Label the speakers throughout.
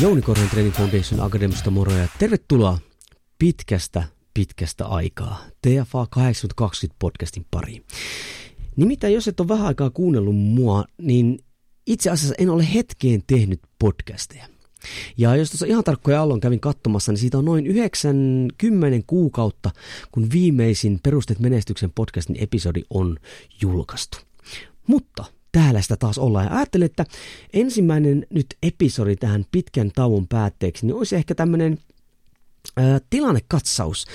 Speaker 1: Jouni Korhonen Training Foundation Academista moro ja tervetuloa pitkästä, pitkästä aikaa TFA 820 podcastin pariin. Nimittäin jos et ole vähän aikaa kuunnellut mua, niin itse asiassa en ole hetkeen tehnyt podcasteja. Ja jos tuossa ihan tarkkoja allon kävin katsomassa, niin siitä on noin 90 kuukautta, kun viimeisin Perusteet menestyksen podcastin episodi on julkaistu. Mutta täällä sitä taas ollaan. Ja ajattelin, että ensimmäinen nyt episodi tähän pitkän tauon päätteeksi, niin olisi ehkä tämmöinen tilannekatsaus.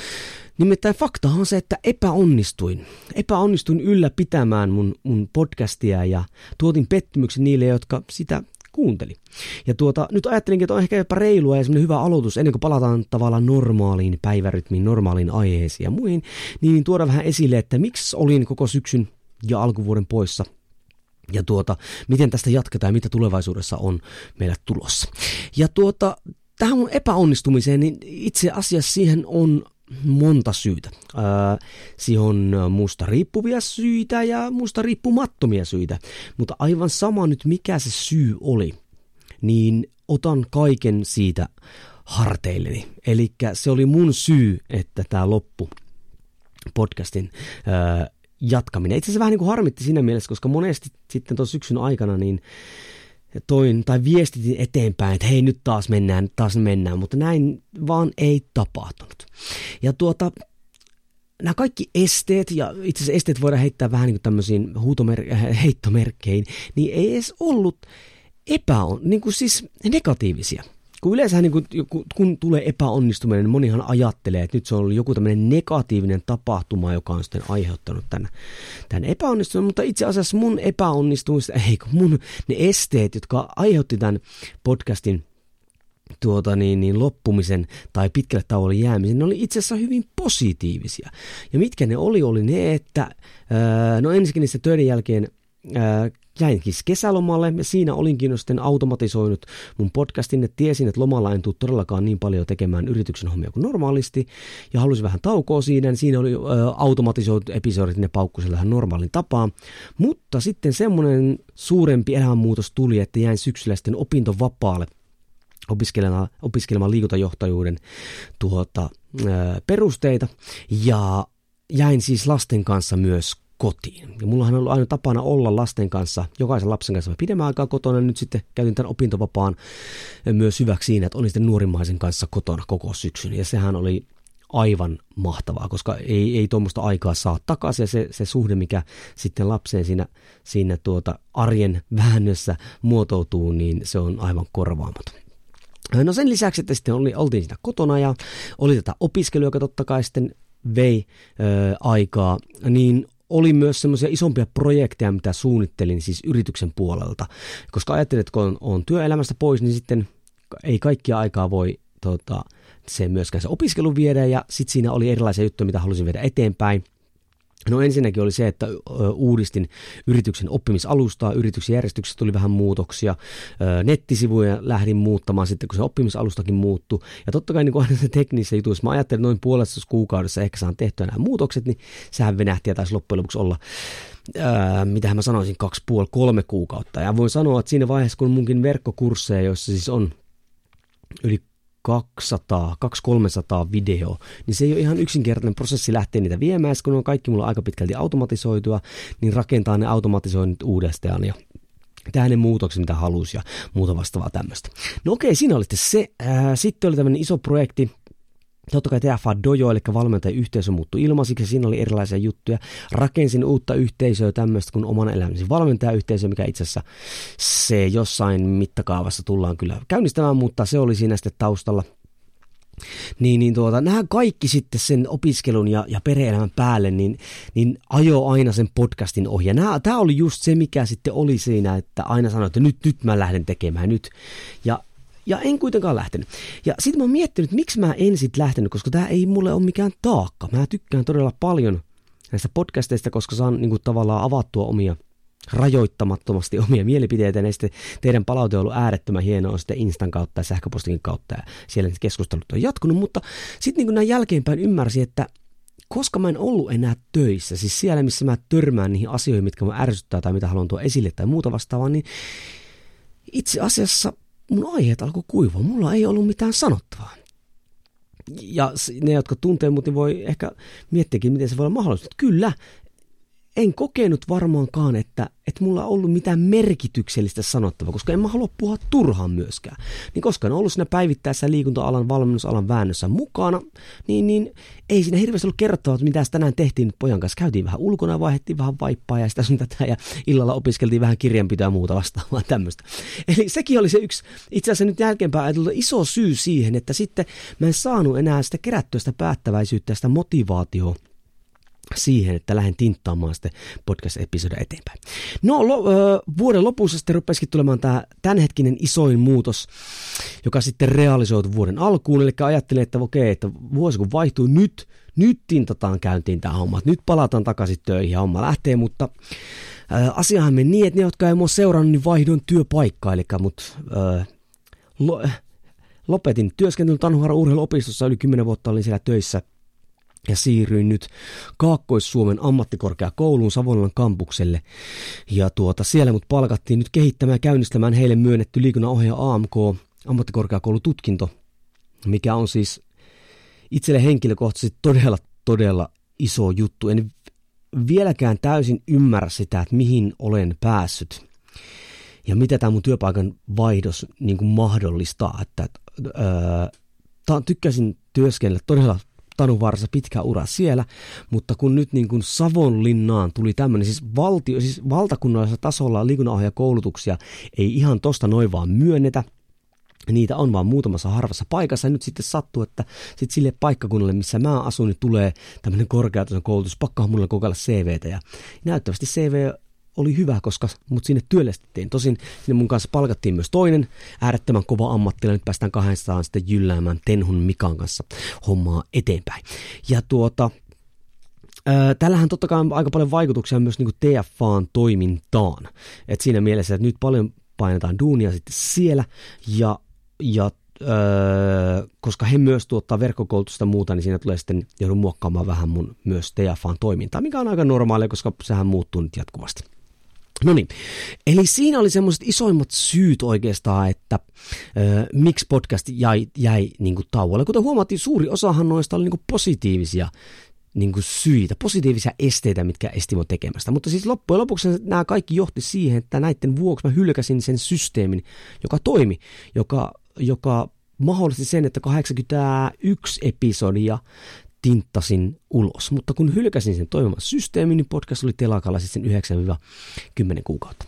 Speaker 1: Nimittäin fakta on se, että epäonnistuin. Epäonnistuin ylläpitämään mun, mun podcastia ja tuotin pettymyksen niille, jotka sitä kuunteli. Ja tuota, nyt ajattelinkin, että on ehkä jopa reilua ja semmoinen hyvä aloitus, ennen kuin palataan tavallaan normaaliin päivärytmiin, normaaliin aiheisiin ja muihin, niin tuoda vähän esille, että miksi olin koko syksyn ja alkuvuoden poissa ja tuota, miten tästä jatketaan ja mitä tulevaisuudessa on meillä tulossa. Ja tuota, tähän mun epäonnistumiseen, niin itse asiassa siihen on monta syytä. Ää, siihen on musta riippuvia syitä ja musta riippumattomia syitä. Mutta aivan sama nyt mikä se syy oli, niin otan kaiken siitä harteilleni. Eli se oli mun syy, että tämä loppu podcastin ää, jatkaminen. Itse asiassa vähän niin kuin harmitti siinä mielessä, koska monesti sitten tuon syksyn aikana niin toin tai viestitin eteenpäin, että hei nyt taas mennään, taas mennään, mutta näin vaan ei tapahtunut. Ja tuota, nämä kaikki esteet, ja itse asiassa esteet voidaan heittää vähän niin kuin tämmöisiin huutomer- heittomerkkeihin, niin ei edes ollut epäon, niin kuin siis negatiivisia kun yleensä niin kun, kun tulee epäonnistuminen, niin monihan ajattelee, että nyt se on ollut joku tämmöinen negatiivinen tapahtuma, joka on sitten aiheuttanut tämän, tämän epäonnistumisen, mutta itse asiassa mun epäonnistumista, ei kun mun ne esteet, jotka aiheutti tämän podcastin tuota niin, niin loppumisen tai pitkälle tauolle jäämisen, ne oli itse asiassa hyvin positiivisia. Ja mitkä ne oli, oli ne, että ää, no ensinnäkin niistä töiden jälkeen ää, jäinkin kesälomalle ja siinä olinkin jo sitten automatisoinut mun podcastin, että tiesin, että lomalla en tule todellakaan niin paljon tekemään yrityksen hommia kuin normaalisti. Ja halusin vähän taukoa siinä, niin siinä oli ö, automatisoitu episodit, ne paukkuivat vähän normaalin tapaan, mutta sitten semmoinen suurempi elämänmuutos tuli, että jäin syksyllä sitten opintovapaalle opiskelemaan, opiskelemaan liikuntajohtajuuden tuota, ö, perusteita. Ja jäin siis lasten kanssa myös kotiin. Ja mullahan on ollut aina tapana olla lasten kanssa, jokaisen lapsen kanssa pidemmän aikaa kotona. Nyt sitten käytin tämän opintovapaan myös hyväksi siinä, että olin sitten nuorimmaisen kanssa kotona koko syksyn. Ja sehän oli aivan mahtavaa, koska ei, ei tuommoista aikaa saa takaisin ja se, se suhde, mikä sitten lapseen siinä, siinä tuota arjen väännössä muotoutuu, niin se on aivan korvaamaton. No sen lisäksi, että sitten oli, oltiin sitä kotona ja oli tätä opiskelua, joka totta kai sitten vei ö, aikaa, niin oli myös semmoisia isompia projekteja, mitä suunnittelin siis yrityksen puolelta. Koska ajattelin, että kun on, työelämästä pois, niin sitten ei kaikkia aikaa voi tota, se myöskään se opiskelu viedä ja sitten siinä oli erilaisia juttuja, mitä halusin viedä eteenpäin. No ensinnäkin oli se, että uudistin yrityksen oppimisalustaa, yrityksen järjestyksessä tuli vähän muutoksia, nettisivuja lähdin muuttamaan sitten, kun se oppimisalustakin muuttui. Ja totta kai niin aina se teknisessä jutuissa, mä ajattelin, noin puolessa kuukaudessa ehkä saan tehtyä nämä muutokset, niin sehän venähti ja taisi loppujen lopuksi olla Ää, mitähän mä sanoisin, kaksi puoli, kolme kuukautta. Ja voin sanoa, että siinä vaiheessa, kun munkin verkkokursseja, joissa siis on yli 200, 200-300 video, niin se ei ole ihan yksinkertainen prosessi lähteä niitä viemään, kun on kaikki mulla aika pitkälti automatisoitua, niin rakentaa ne automatisoinnit uudestaan ja tehdä ne muutokset, mitä halusi ja muuta vastaavaa tämmöistä. No okei, siinä oli se. Ää, sitten oli tämmöinen iso projekti, Totta kai TFA Dojo, eli valmentajayhteisö muuttui ilmaisiksi, siinä oli erilaisia juttuja. Rakensin uutta yhteisöä, tämmöistä kuin oman elämäni valmentajayhteisö, mikä itse asiassa se jossain mittakaavassa tullaan kyllä käynnistämään, mutta se oli siinä sitten taustalla. Niin, niin tuota, nämä kaikki sitten sen opiskelun ja, ja perhe-elämän päälle, niin, niin ajo aina sen podcastin ohi. Tämä oli just se, mikä sitten oli siinä, että aina sanoi, että nyt, nyt mä lähden tekemään nyt. Ja ja en kuitenkaan lähtenyt. Ja sitten mä oon miettinyt, miksi mä en sit lähtenyt, koska tämä ei mulle ole mikään taakka. Mä tykkään todella paljon näistä podcasteista, koska saan niin kuin, tavallaan avattua omia rajoittamattomasti omia mielipiteitä, ja sitten teidän palaute on ollut äärettömän hienoa sitten Instan kautta ja sähköpostin kautta, ja siellä keskustelut on jatkunut, mutta sitten niin näin jälkeenpäin ymmärsin, että koska mä en ollut enää töissä, siis siellä missä mä törmään niihin asioihin, mitkä mä ärsyttää tai mitä haluan tuoda esille tai muuta vastaavaa, niin itse asiassa mun aiheet alkoi kuivua. Mulla ei ollut mitään sanottavaa. Ja ne, jotka tuntee mut, niin voi ehkä miettiäkin, miten se voi olla mahdollista. Kyllä, en kokenut varmaankaan, että, että mulla on ollut mitään merkityksellistä sanottavaa, koska en mä halua puhua turhaan myöskään. Niin koska en ollut siinä päivittäessä liikunta-alan, valmennusalan väännössä mukana, niin, niin ei siinä hirveästi ollut kerrottavaa, että mitä tänään tehtiin pojan kanssa. Käytiin vähän ulkona, vaihdettiin vähän vaippaa ja sitä sun tätä ja illalla opiskeltiin vähän kirjanpitoa ja muuta vastaavaa tämmöistä. Eli sekin oli se yksi, itse asiassa nyt jälkeenpäin ajateltu iso syy siihen, että sitten mä en saanut enää sitä kerättyä sitä päättäväisyyttä ja sitä motivaatioa siihen, että lähden tinttaamaan sitten podcast-episodia eteenpäin. No, lo, ö, vuoden lopussa sitten rupesikin tulemaan tämä tämänhetkinen isoin muutos, joka sitten realisoitu vuoden alkuun. Eli ajattelin, että okei, että vuosi kun vaihtuu nyt, nyt tintataan käyntiin tämä homma. Nyt palataan takaisin töihin ja homma lähtee, mutta ö, asiahan meni niin, että ne, jotka ei mua seurannut, niin vaihdoin työpaikkaa. Eli mut ö, lo, lopetin työskentelyn Tanhuara urheiluopistossa, yli 10 vuotta olin siellä töissä – ja siirryin nyt Kaakkois-Suomen ammattikorkeakouluun Savonlinnan kampukselle. Ja tuota, siellä mut palkattiin nyt kehittämään ja käynnistämään heille myönnetty liikunnanohjaaja AMK ammattikorkeakoulututkinto, mikä on siis itselle henkilökohtaisesti todella, todella iso juttu. En vieläkään täysin ymmärrä sitä, että mihin olen päässyt ja mitä tämä mun työpaikan vaihdos niin kuin mahdollistaa. Että, öö, tykkäsin työskennellä todella Tanuvarsa pitkä ura siellä, mutta kun nyt niin kuin Savonlinnaan tuli tämmöinen, siis, valtio, siis valtakunnallisella tasolla liikunnanohjaajakoulutuksia ei ihan tosta noin vaan myönnetä, Niitä on vaan muutamassa harvassa paikassa. Ja nyt sitten sattuu, että sit sille paikkakunnalle, missä mä asun, niin tulee tämmöinen korkeatason koulutus. Pakkohan mulle kokeilla CVtä ja näyttävästi CV oli hyvä, koska mut sinne työllistettiin. Tosin sinne mun kanssa palkattiin myös toinen äärettömän kova ammattilainen. Nyt päästään 200 sitten jylläämään Tenhun Mikan kanssa hommaa eteenpäin. Ja tuota, tällähän totta kai on aika paljon vaikutuksia myös niin TFAan toimintaan. Et siinä mielessä, että nyt paljon painetaan duunia sitten siellä ja, ja öö, koska he myös tuottaa verkkokoulutusta muuta, niin siinä tulee sitten joudun muokkaamaan vähän mun myös TFAan toimintaa, mikä on aika normaalia, koska sehän muuttuu nyt jatkuvasti. No niin, eli siinä oli semmoiset isoimmat syyt oikeastaan, että ö, miksi podcast jäi, jäi niin kuin tauolle. Kuten huomattiin, suuri osahan noista oli niin kuin positiivisia niin kuin syitä, positiivisia esteitä, mitkä esti mua tekemästä. Mutta siis loppujen lopuksi nämä kaikki johti siihen, että näiden vuoksi mä hylkäsin sen systeemin, joka toimi, joka, joka mahdollisti sen, että 81 episodia tinttasin ulos. Mutta kun hylkäsin sen toimivan systeemin, niin podcast oli telakalla sitten 9-10 kuukautta.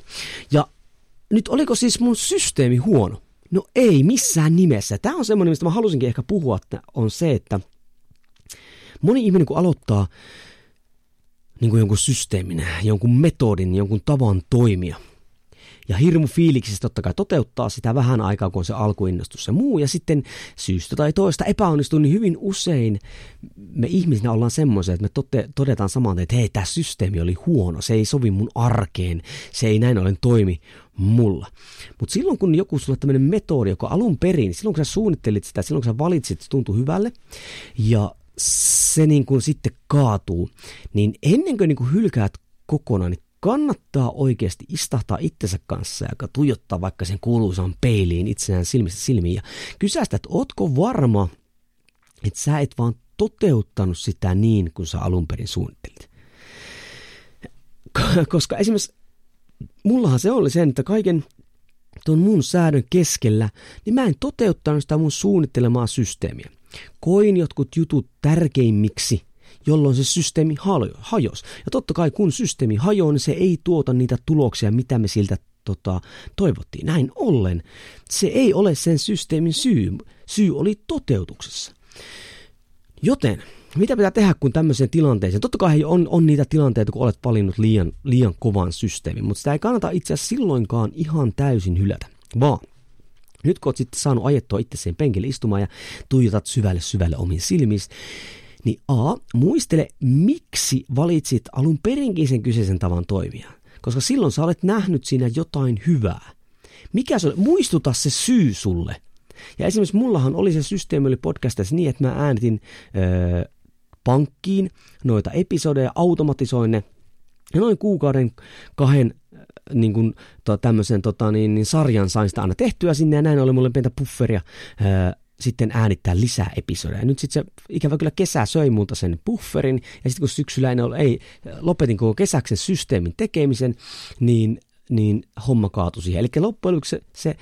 Speaker 1: Ja nyt oliko siis mun systeemi huono? No ei missään nimessä. Tämä on semmoinen, mistä mä halusinkin ehkä puhua, että on se, että moni ihminen kun aloittaa niin kuin jonkun systeemin, jonkun metodin, jonkun tavan toimia – ja hirmu fiiliksistä totta kai toteuttaa sitä vähän aikaa, kun on se alkuinnostus ja muu, ja sitten syystä tai toista epäonnistuu, niin hyvin usein me ihmisinä ollaan semmoisia, että me tote, todetaan samaan, että hei, tämä systeemi oli huono, se ei sovi mun arkeen, se ei näin ollen toimi mulla. Mutta silloin kun joku sulle tämmöinen metodi, joka alun perin, silloin kun sä suunnittelit sitä, silloin kun sä valitsit, se tuntui hyvälle, ja se niin kuin sitten kaatuu, niin ennen kuin, niin kuin hylkäät kokonaan, niin kannattaa oikeasti istahtaa itsensä kanssa ja tuijottaa vaikka sen kuuluisan peiliin itseään silmistä silmiin ja kysästä, että ootko varma, että sä et vaan toteuttanut sitä niin, kuin sä alun perin suunnittelit. Koska esimerkiksi mullahan se oli sen, että kaiken tuon mun säädön keskellä, niin mä en toteuttanut sitä mun suunnittelemaa systeemiä. Koin jotkut jutut tärkeimmiksi – jolloin se systeemi hajosi. Ja totta kai kun systeemi hajoaa, niin se ei tuota niitä tuloksia, mitä me siltä tota, toivottiin. Näin ollen se ei ole sen systeemin syy. Syy oli toteutuksessa. Joten, mitä pitää tehdä, kun tämmöiseen tilanteeseen, totta kai on, on niitä tilanteita, kun olet valinnut liian, liian kovan systeemin, mutta sitä ei kannata itse asiassa silloinkaan ihan täysin hylätä, vaan nyt kun olet sitten saanut ajettua itse sen penkille istumaan ja tuijotat syvälle syvälle omiin silmiin, niin A, muistele, miksi valitsit alun perinkin sen kyseisen tavan toimia. Koska silloin sä olet nähnyt siinä jotain hyvää. Mikä se oli? Muistuta se syy sulle. Ja esimerkiksi mullahan oli se systeemi oli podcastissa niin, että mä äänitin öö, pankkiin noita episodeja, automatisoin ne. Ja noin kuukauden kahden niin kuin, to, tämmöisen tota, niin, niin sarjan sain sitä aina tehtyä sinne ja näin oli mulle pientä pufferia sitten äänittää lisää episodeja. Nyt sitten se ikävä kyllä kesä söi multa sen bufferin, ja sitten kun syksyllä ei, ei lopetin koko kesäksen systeemin tekemisen, niin niin homma kaatui siihen. Eli loppujen lopuksi se, se,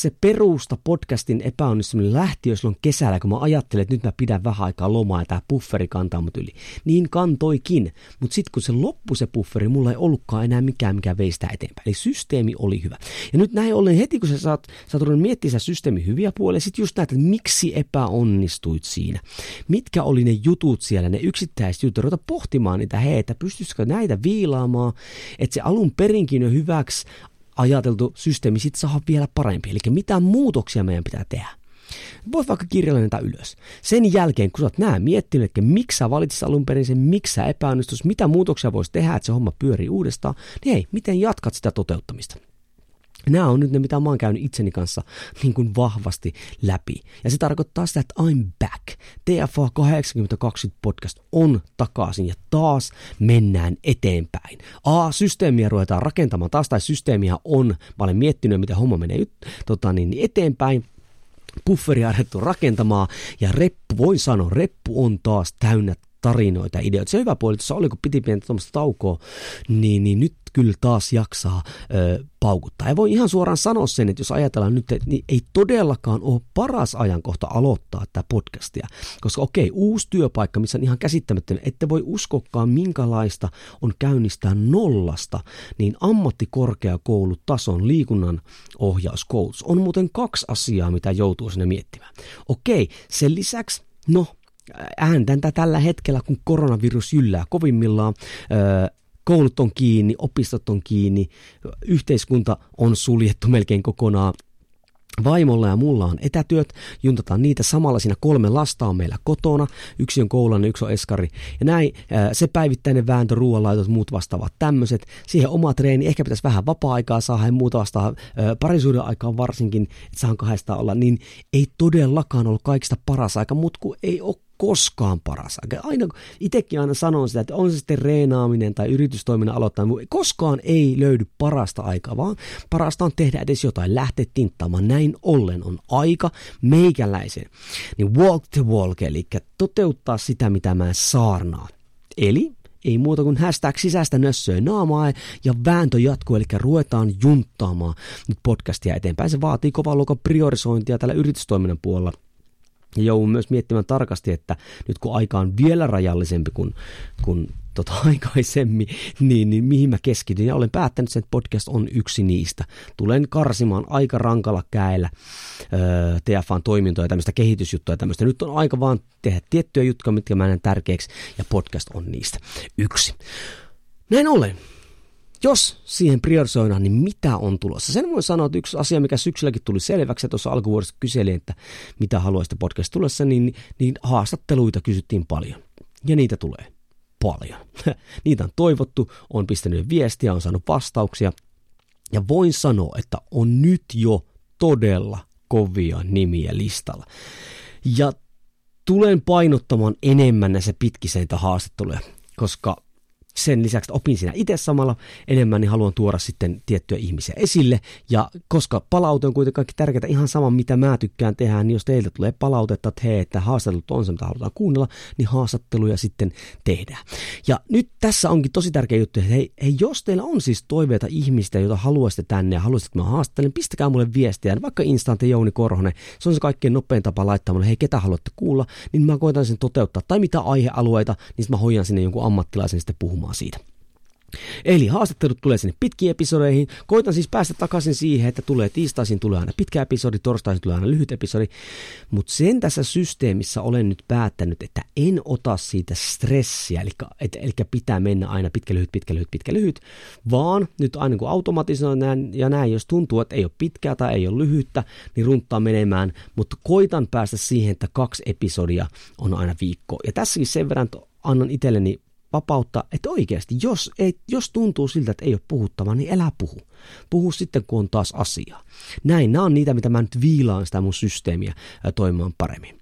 Speaker 1: se perusta podcastin epäonnistuminen lähti jo silloin kesällä, kun mä ajattelin, että nyt mä pidän vähän aikaa lomaa ja tämä bufferi kantaa mut yli. Niin kantoikin, mutta sitten kun se loppui se bufferi, mulla ei ollutkaan enää mikään, mikä vei sitä eteenpäin. Eli systeemi oli hyvä. Ja nyt näin ollen heti, kun sä saat, sä oot miettiä sitä systeemi hyviä puolia, sitten just näet, että miksi epäonnistuit siinä. Mitkä oli ne jutut siellä, ne yksittäiset jutut, ruveta pohtimaan niitä, hei, että pystyisikö näitä viilaamaan, että se alun perinkin jo hyväksi ajateltu systeemi sitten saa vielä parempi. Eli mitä muutoksia meidän pitää tehdä. Voit vaikka kirjalla näitä ylös. Sen jälkeen, kun sä oot nää miettinyt, että miksi sä valitsit alun perin sen, miksi sä epäonnistus, mitä muutoksia voisi tehdä, että se homma pyörii uudestaan, niin hei, miten jatkat sitä toteuttamista? Nämä on nyt ne, mitä mä oon käynyt itseni kanssa niin kuin vahvasti läpi. Ja se tarkoittaa sitä, että I'm back. TFA 8020 podcast on takaisin ja taas mennään eteenpäin. A, systeemiä ruvetaan rakentamaan taas, tai systeemiä on. Mä olen miettinyt, miten homma menee tota, niin, niin eteenpäin pufferia rakentamaan, ja reppu, voin sanoa, reppu on taas täynnä tarinoita, ideoita. Se hyvä puoli, että oli, kun piti pientä tuommoista taukoa, niin, niin nyt kyllä taas jaksaa ö, paukuttaa. Ja voi ihan suoraan sanoa sen, että jos ajatellaan nyt, että niin ei todellakaan ole paras ajankohta aloittaa tätä podcastia. Koska okei, uusi työpaikka, missä on ihan käsittämättömän, ette voi uskokaan minkälaista on käynnistää nollasta, niin ammattikorkeakoulutason liikunnan ohjauskoulutus on muuten kaksi asiaa, mitä joutuu sinne miettimään. Okei, sen lisäksi, no ääntäntä tällä hetkellä, kun koronavirus jyllää kovimmillaan. Koulut on kiinni, opistot on kiinni, yhteiskunta on suljettu melkein kokonaan. Vaimolla ja mulla on etätyöt, juntataan niitä samalla siinä kolme lasta on meillä kotona, yksi on koululainen, yksi on eskari. Ja näin se päivittäinen vääntö, ruoanlaitot, muut vastaavat tämmöiset. Siihen oma treeni, ehkä pitäisi vähän vapaa-aikaa saada ja muuta vastaa parisuuden aikaa varsinkin, että saan kahdesta olla, niin ei todellakaan ollut kaikista paras aika, mutta kun ei ole koskaan paras aika. Aina, itsekin aina sanon sitä, että on se sitten reenaaminen tai yritystoiminnan aloittaminen, koskaan ei löydy parasta aikaa, vaan parasta on tehdä edes jotain, lähteä tinttaamaan. Näin ollen on aika meikäläisen. Niin walk the walk, eli toteuttaa sitä, mitä mä saarnaan. Eli ei muuta kuin hashtag sisäistä nössöä naamaa ja vääntö jatkuu, eli ruvetaan junttaamaan nyt podcastia eteenpäin. Se vaatii kovaa luokan priorisointia tällä yritystoiminnan puolella – ja joudun myös miettimään tarkasti, että nyt kun aika on vielä rajallisempi kuin, kuin tota aikaisemmin, niin, niin mihin mä keskityn. Ja olen päättänyt, että podcast on yksi niistä. Tulen karsimaan aika rankalla käellä TFAn toimintoja ja tämmöistä kehitysjuttuja ja tämmöistä. Nyt on aika vaan tehdä tiettyjä juttuja, mitkä mä näen tärkeäksi, ja podcast on niistä yksi. Näin ollen, jos siihen priorisoidaan, niin mitä on tulossa? Sen voi sanoa, että yksi asia, mikä syksylläkin tuli selväksi, ja tuossa alkuvuodesta kyselin, että mitä haluaisitte podcast tulossa, niin, niin haastatteluita kysyttiin paljon. Ja niitä tulee paljon. niitä on toivottu, on pistänyt viestiä, on saanut vastauksia. Ja voin sanoa, että on nyt jo todella kovia nimiä listalla. Ja tulen painottamaan enemmän näissä pitkiseitä haastatteluja, koska sen lisäksi opin siinä itse samalla enemmän, niin haluan tuoda sitten tiettyjä ihmisiä esille. Ja koska palaute on kuitenkin kaikki tärkeää, ihan sama mitä mä tykkään tehdä, niin jos teiltä tulee palautetta, että hei, että haastattelut on se, mitä halutaan kuunnella, niin haastatteluja sitten tehdään. Ja nyt tässä onkin tosi tärkeä juttu, että hei, hei jos teillä on siis toiveita ihmistä, joita haluaisitte tänne ja haluaisitte, että mä haastattelen, pistäkää mulle viestiä, vaikka Instante Jouni Korhonen, se on se kaikkein nopein tapa laittaa mulle, hei, ketä haluatte kuulla, niin mä koitan sen toteuttaa, tai mitä aihealueita, niin mä hoidan sinne jonkun ammattilaisen sitten puhumaan puhumaan siitä. Eli haastattelut tulee sinne pitkiin episodeihin. Koitan siis päästä takaisin siihen, että tulee tiistaisin tulee aina pitkä episodi, torstaisin tulee aina lyhyt episodi. Mutta sen tässä systeemissä olen nyt päättänyt, että en ota siitä stressiä, eli, et, eli pitää mennä aina pitkä lyhyt, pitkä lyhyt, pitkä lyhyt, vaan nyt aina kun automatisoin näin, ja näin, jos tuntuu, että ei ole pitkää tai ei ole lyhyttä, niin runttaa menemään, mutta koitan päästä siihen, että kaksi episodia on aina viikko. Ja tässäkin sen verran annan itselleni vapautta, että oikeasti, jos, ei, jos tuntuu siltä, että ei ole puhuttavaa, niin älä puhu. Puhu sitten, kun on taas asia. Näin, nämä on niitä, mitä mä nyt viilaan sitä mun systeemiä toimimaan paremmin.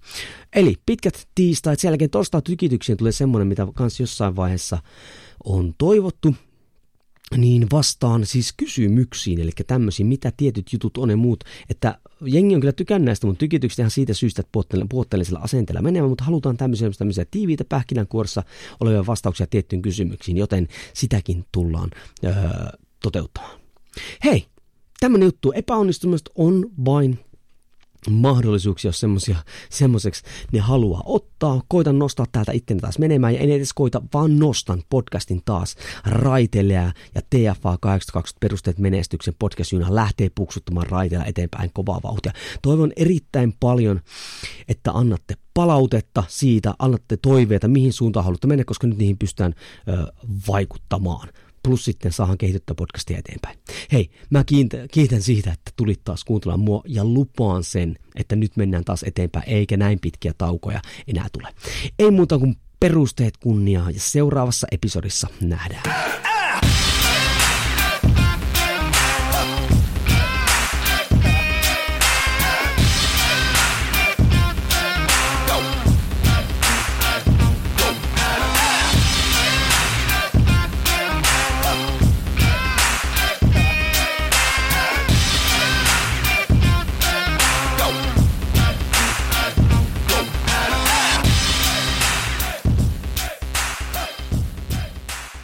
Speaker 1: Eli pitkät tiistait, sen jälkeen torstai tykityksiin tulee semmoinen, mitä kanssa jossain vaiheessa on toivottu, niin vastaan siis kysymyksiin, eli tämmöisiin, mitä tietyt jutut on ja muut, että jengi on kyllä tykännyt näistä mun tykityksistä ihan siitä syystä, että puotteellisella asenteella menemään, mutta halutaan tämmöisiä, tämmöisiä tiiviitä pähkinänkuoressa olevia vastauksia tiettyyn kysymyksiin, joten sitäkin tullaan öö, toteuttamaan. Hei, tämmöinen juttu, epäonnistumista on vain mahdollisuuksia, jos semmosia, semmoiseksi ne haluaa ottaa. Koitan nostaa täältä itteni taas menemään ja en edes koita, vaan nostan podcastin taas raiteille ja TFA 820 perusteet menestyksen podcast lähtee puksuttamaan raiteilla eteenpäin kovaa vauhtia. Toivon erittäin paljon, että annatte palautetta siitä, annatte toiveita, mihin suuntaan haluatte mennä, koska nyt niihin pystytään ö, vaikuttamaan plus sitten saahan kehitettyä podcastia eteenpäin. Hei, mä kiitän, siitä, että tulit taas kuuntelemaan mua ja lupaan sen, että nyt mennään taas eteenpäin, eikä näin pitkiä taukoja enää tule. Ei muuta kuin perusteet kunniaa ja seuraavassa episodissa nähdään.